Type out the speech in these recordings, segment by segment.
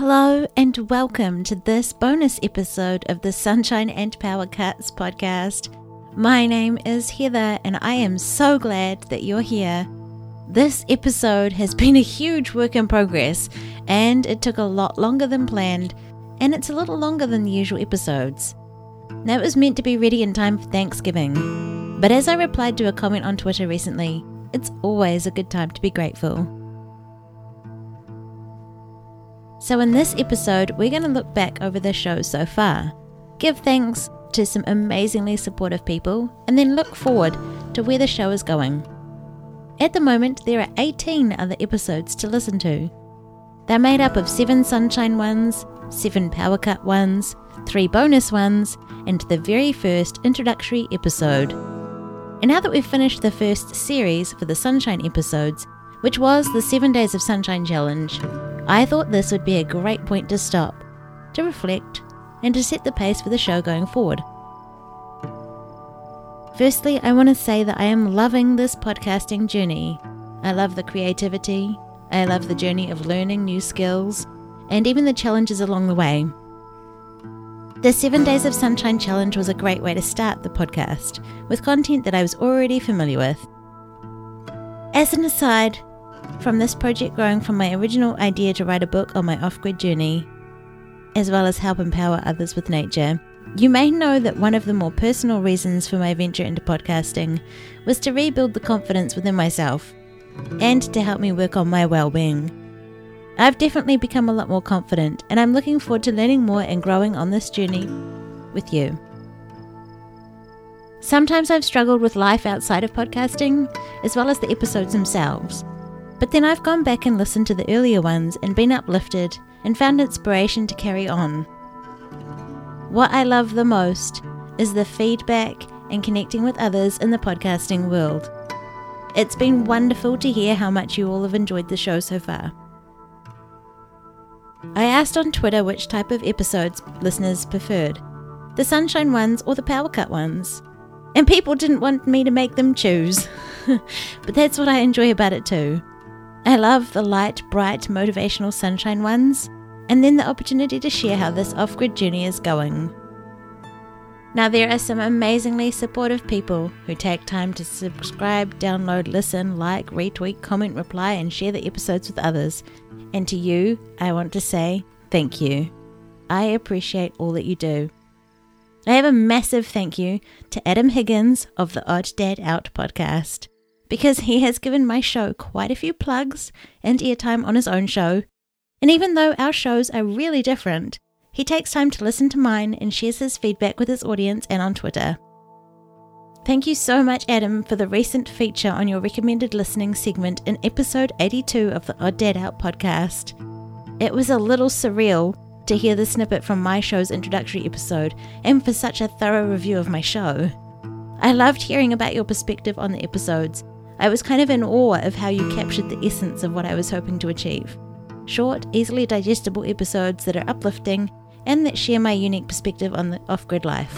Hello, and welcome to this bonus episode of the Sunshine and Power Cuts podcast. My name is Heather, and I am so glad that you're here. This episode has been a huge work in progress, and it took a lot longer than planned, and it's a little longer than the usual episodes. Now, it was meant to be ready in time for Thanksgiving, but as I replied to a comment on Twitter recently, it's always a good time to be grateful. So, in this episode, we're going to look back over the show so far, give thanks to some amazingly supportive people, and then look forward to where the show is going. At the moment, there are 18 other episodes to listen to. They're made up of 7 Sunshine ones, 7 Power Cut ones, 3 bonus ones, and the very first introductory episode. And now that we've finished the first series for the Sunshine episodes, which was the 7 Days of Sunshine Challenge, I thought this would be a great point to stop, to reflect, and to set the pace for the show going forward. Firstly, I want to say that I am loving this podcasting journey. I love the creativity, I love the journey of learning new skills, and even the challenges along the way. The 7 Days of Sunshine Challenge was a great way to start the podcast, with content that I was already familiar with. As an aside, from this project growing from my original idea to write a book on my off grid journey, as well as help empower others with nature, you may know that one of the more personal reasons for my venture into podcasting was to rebuild the confidence within myself and to help me work on my well being. I've definitely become a lot more confident, and I'm looking forward to learning more and growing on this journey with you. Sometimes I've struggled with life outside of podcasting, as well as the episodes themselves. But then I've gone back and listened to the earlier ones and been uplifted and found inspiration to carry on. What I love the most is the feedback and connecting with others in the podcasting world. It's been wonderful to hear how much you all have enjoyed the show so far. I asked on Twitter which type of episodes listeners preferred the sunshine ones or the power cut ones. And people didn't want me to make them choose. but that's what I enjoy about it too. I love the light, bright, motivational sunshine ones, and then the opportunity to share how this off grid journey is going. Now, there are some amazingly supportive people who take time to subscribe, download, listen, like, retweet, comment, reply, and share the episodes with others. And to you, I want to say thank you. I appreciate all that you do. I have a massive thank you to Adam Higgins of the Odd Dad Out podcast because he has given my show quite a few plugs and airtime on his own show. And even though our shows are really different, he takes time to listen to mine and shares his feedback with his audience and on Twitter. Thank you so much, Adam, for the recent feature on your recommended listening segment in episode 82 of the Odd Dad Out podcast. It was a little surreal to hear the snippet from my show's introductory episode and for such a thorough review of my show. I loved hearing about your perspective on the episodes I was kind of in awe of how you captured the essence of what I was hoping to achieve. Short, easily digestible episodes that are uplifting and that share my unique perspective on the off grid life.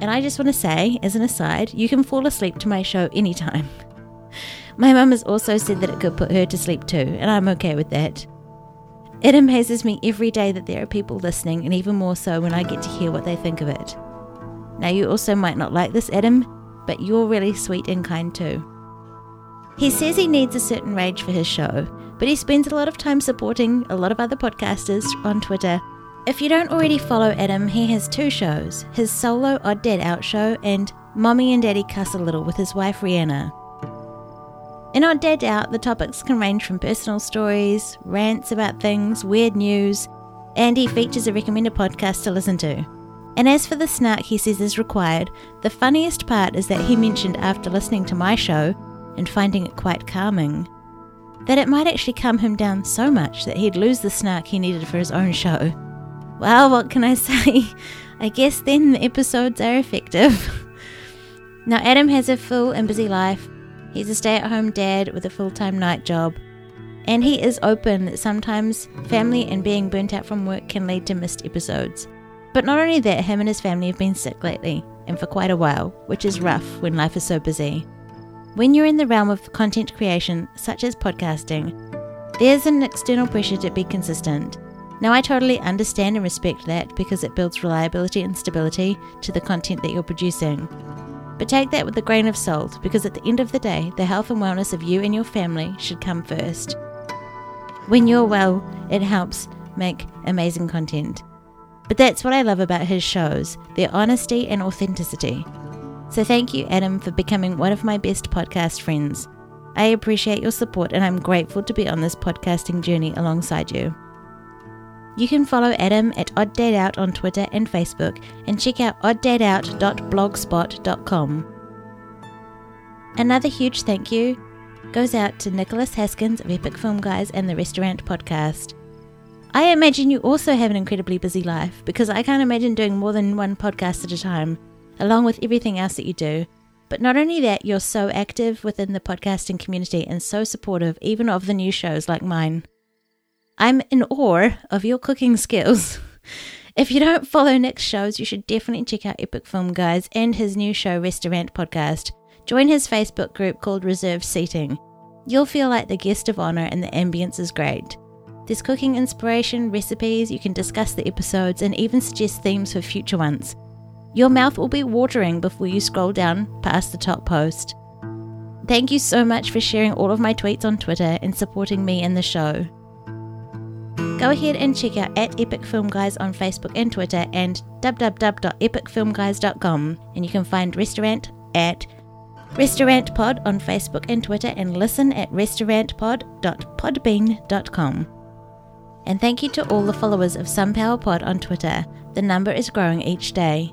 And I just want to say, as an aside, you can fall asleep to my show anytime. My mum has also said that it could put her to sleep too, and I'm okay with that. It amazes me every day that there are people listening, and even more so when I get to hear what they think of it. Now, you also might not like this, Adam, but you're really sweet and kind too. He says he needs a certain range for his show, but he spends a lot of time supporting a lot of other podcasters on Twitter. If you don't already follow Adam, he has two shows his solo Odd Dad Out show and Mommy and Daddy Cuss a Little with his wife Rihanna. In Odd Dad Out, the topics can range from personal stories, rants about things, weird news, and he features a recommended podcast to listen to. And as for the snark he says is required, the funniest part is that he mentioned after listening to my show and finding it quite calming, that it might actually calm him down so much that he'd lose the snark he needed for his own show. Well, what can I say? I guess then the episodes are effective. now, Adam has a full and busy life. He's a stay at home dad with a full time night job. And he is open that sometimes family and being burnt out from work can lead to missed episodes. But not only that, him and his family have been sick lately, and for quite a while, which is rough when life is so busy. When you're in the realm of content creation, such as podcasting, There's an external pressure to be consistent. Now, I totally understand and respect that because it builds reliability and stability to the content that you're producing. But take that with a grain of salt because at the end of the day, the health and wellness of you and your family should come first. When you're well, it helps make amazing content. But that's what I love about his shows their honesty and authenticity. So thank you, Adam, for becoming one of my best podcast friends. I appreciate your support and I'm grateful to be on this podcasting journey alongside you. You can follow Adam at Odd Dad Out on Twitter and Facebook and check out odddadout.blogspot.com. Another huge thank you goes out to Nicholas Haskins of Epic Film Guys and the Restaurant Podcast. I imagine you also have an incredibly busy life because I can't imagine doing more than one podcast at a time, along with everything else that you do. But not only that, you're so active within the podcasting community and so supportive, even of the new shows like mine. I'm in awe of your cooking skills. If you don't follow Nick's shows, you should definitely check out Epic Film Guys and his new show, Restaurant Podcast. Join his Facebook group called Reserved Seating. You'll feel like the guest of honor, and the ambience is great. There's cooking inspiration, recipes, you can discuss the episodes, and even suggest themes for future ones. Your mouth will be watering before you scroll down past the top post. Thank you so much for sharing all of my tweets on Twitter and supporting me in the show. Go ahead and check out at Epic Film Guys on Facebook and Twitter and www.epicfilmguys.com and you can find Restaurant at Restaurant Pod on Facebook and Twitter and listen at restaurantpod.podbean.com. And thank you to all the followers of Sunpower Pod on Twitter. The number is growing each day.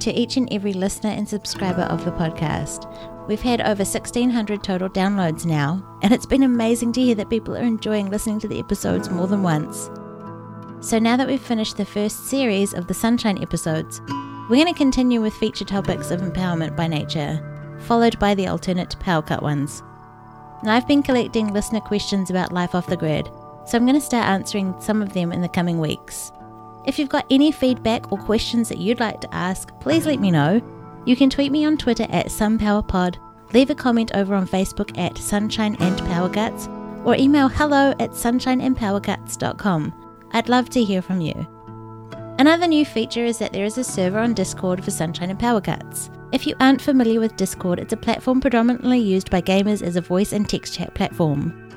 To each and every listener and subscriber of the podcast, we've had over 1,600 total downloads now, and it's been amazing to hear that people are enjoying listening to the episodes more than once. So now that we've finished the first series of the Sunshine episodes, we're going to continue with feature topics of empowerment by nature, followed by the alternate power cut ones. Now, I've been collecting listener questions about life off the grid, so I'm going to start answering some of them in the coming weeks. If you've got any feedback or questions that you'd like to ask, please let me know. You can tweet me on Twitter at SunpowerPod, leave a comment over on Facebook at Sunshine and Power Cuts, or email hello at sunshineandpowercuts.com. I'd love to hear from you. Another new feature is that there is a server on Discord for Sunshine and Power Cuts. If you aren't familiar with Discord, it's a platform predominantly used by gamers as a voice and text chat platform.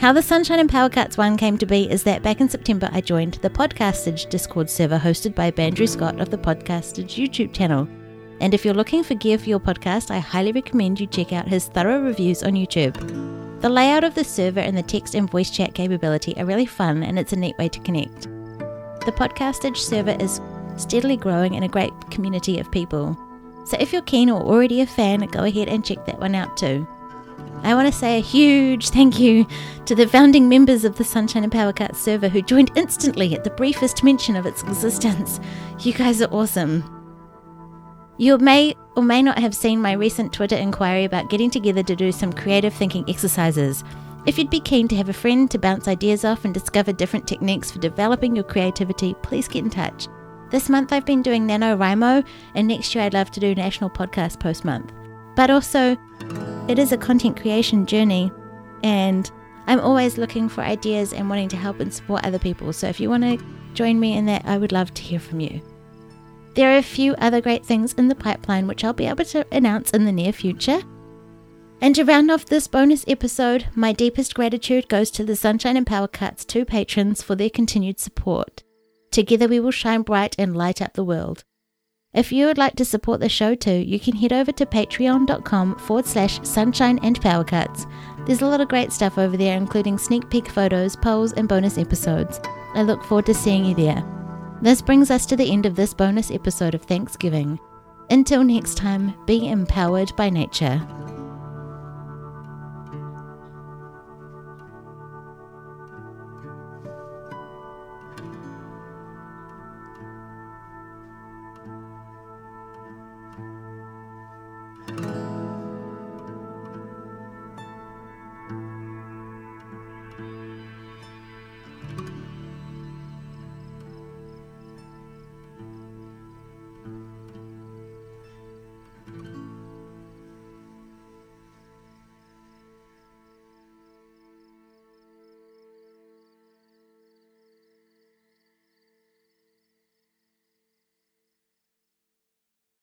How the Sunshine and Power Cuts one came to be is that back in September I joined the Podcastage Discord server hosted by Bandrew Scott of the Podcastage YouTube channel. And if you're looking for gear for your podcast, I highly recommend you check out his thorough reviews on YouTube. The layout of the server and the text and voice chat capability are really fun and it's a neat way to connect. The Podcastage server is steadily growing in a great community of people. So if you're keen or already a fan, go ahead and check that one out too. I want to say a huge thank you to the founding members of the Sunshine and Power Cut server who joined instantly at the briefest mention of its existence. You guys are awesome. You may or may not have seen my recent Twitter inquiry about getting together to do some creative thinking exercises. If you'd be keen to have a friend to bounce ideas off and discover different techniques for developing your creativity, please get in touch. This month I've been doing NaNoWriMo, and next year I'd love to do National Podcast Post Month. But also, it is a content creation journey, and I'm always looking for ideas and wanting to help and support other people. So if you want to join me in that, I would love to hear from you. There are a few other great things in the pipeline which I'll be able to announce in the near future. And to round off this bonus episode, my deepest gratitude goes to the Sunshine and Power Cuts two patrons for their continued support. Together we will shine bright and light up the world. If you would like to support the show too, you can head over to patreon.com forward slash sunshine and power cuts. There's a lot of great stuff over there, including sneak peek photos, polls, and bonus episodes. I look forward to seeing you there. This brings us to the end of this bonus episode of Thanksgiving. Until next time, be empowered by nature.